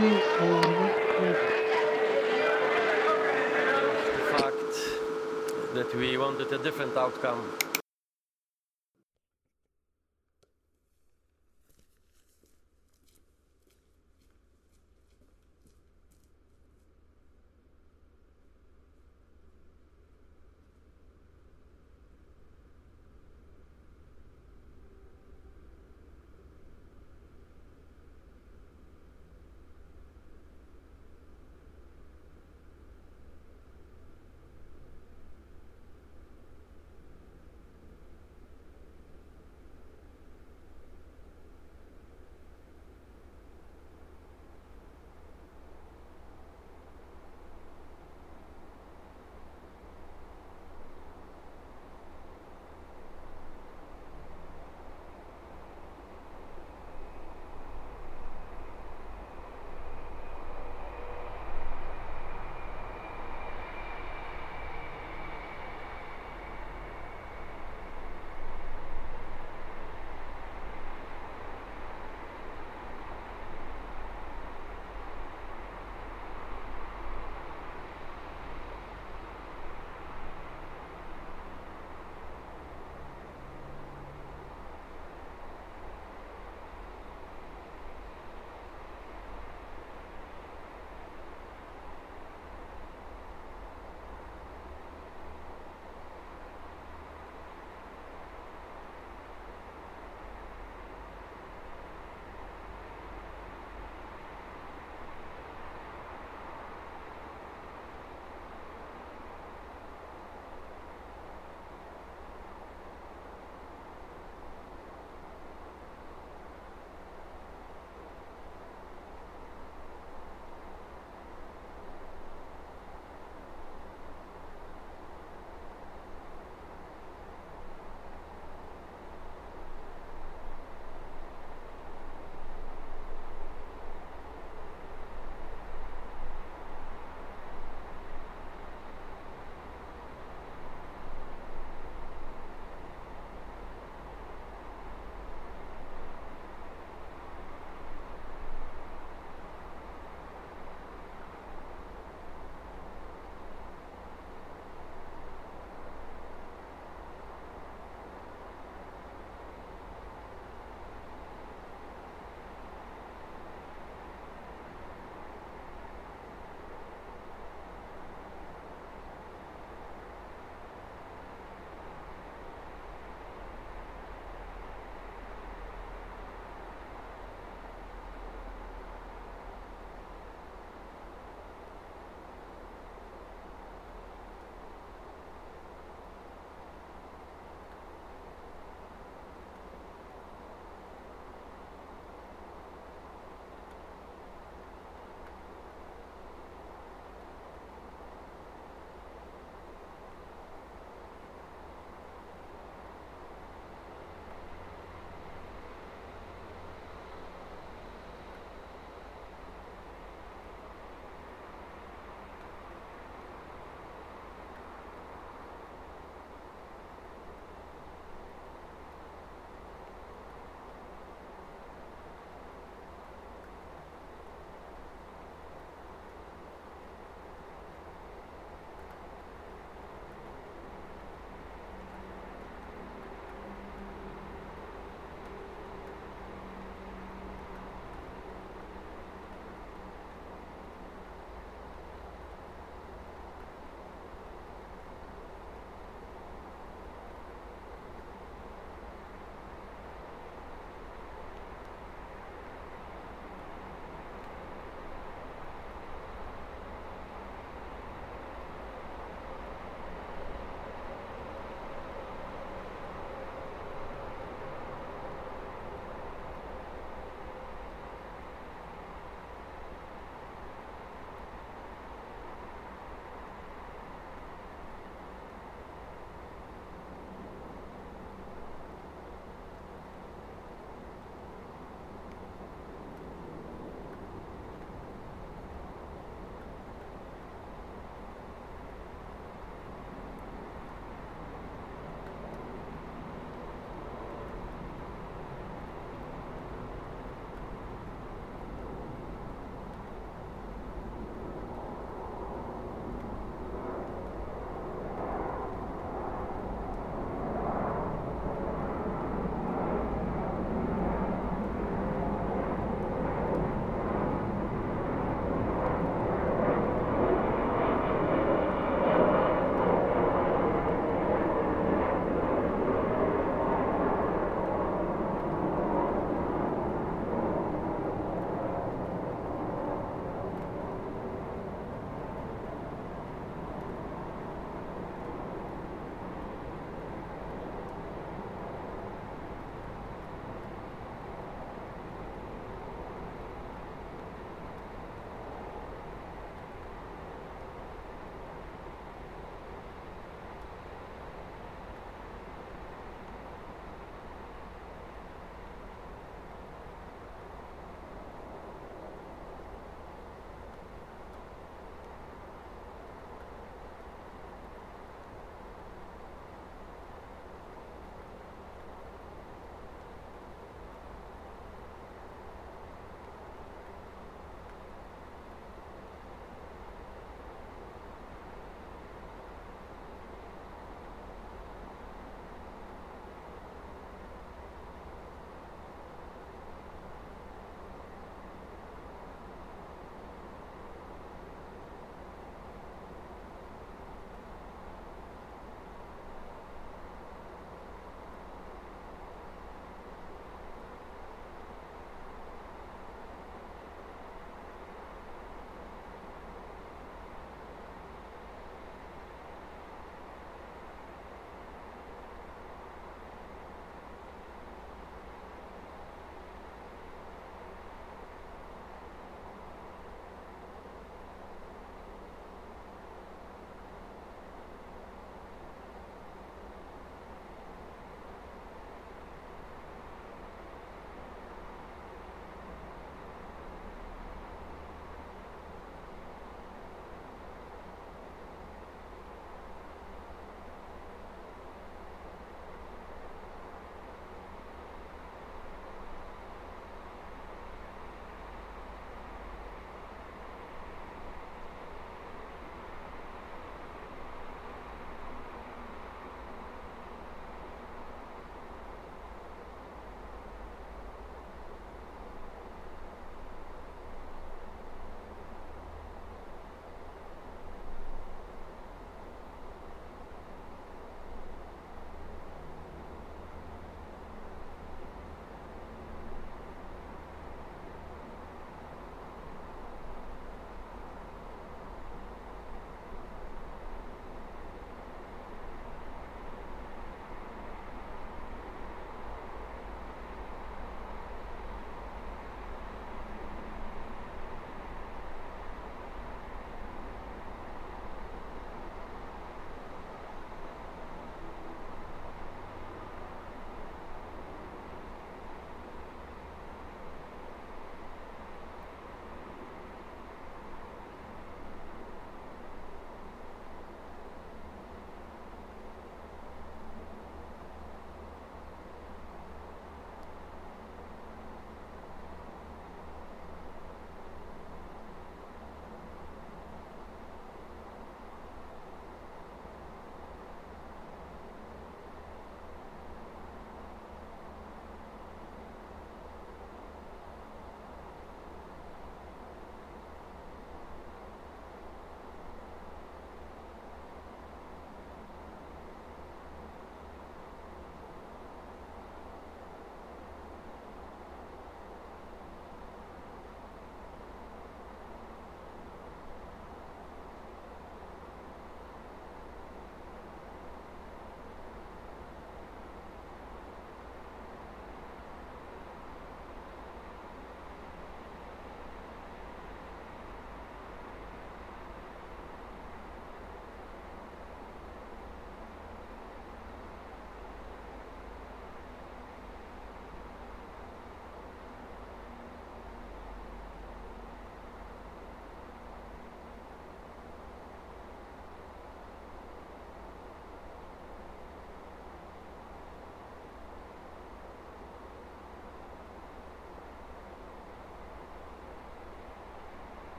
the fact that we wanted a different outcome.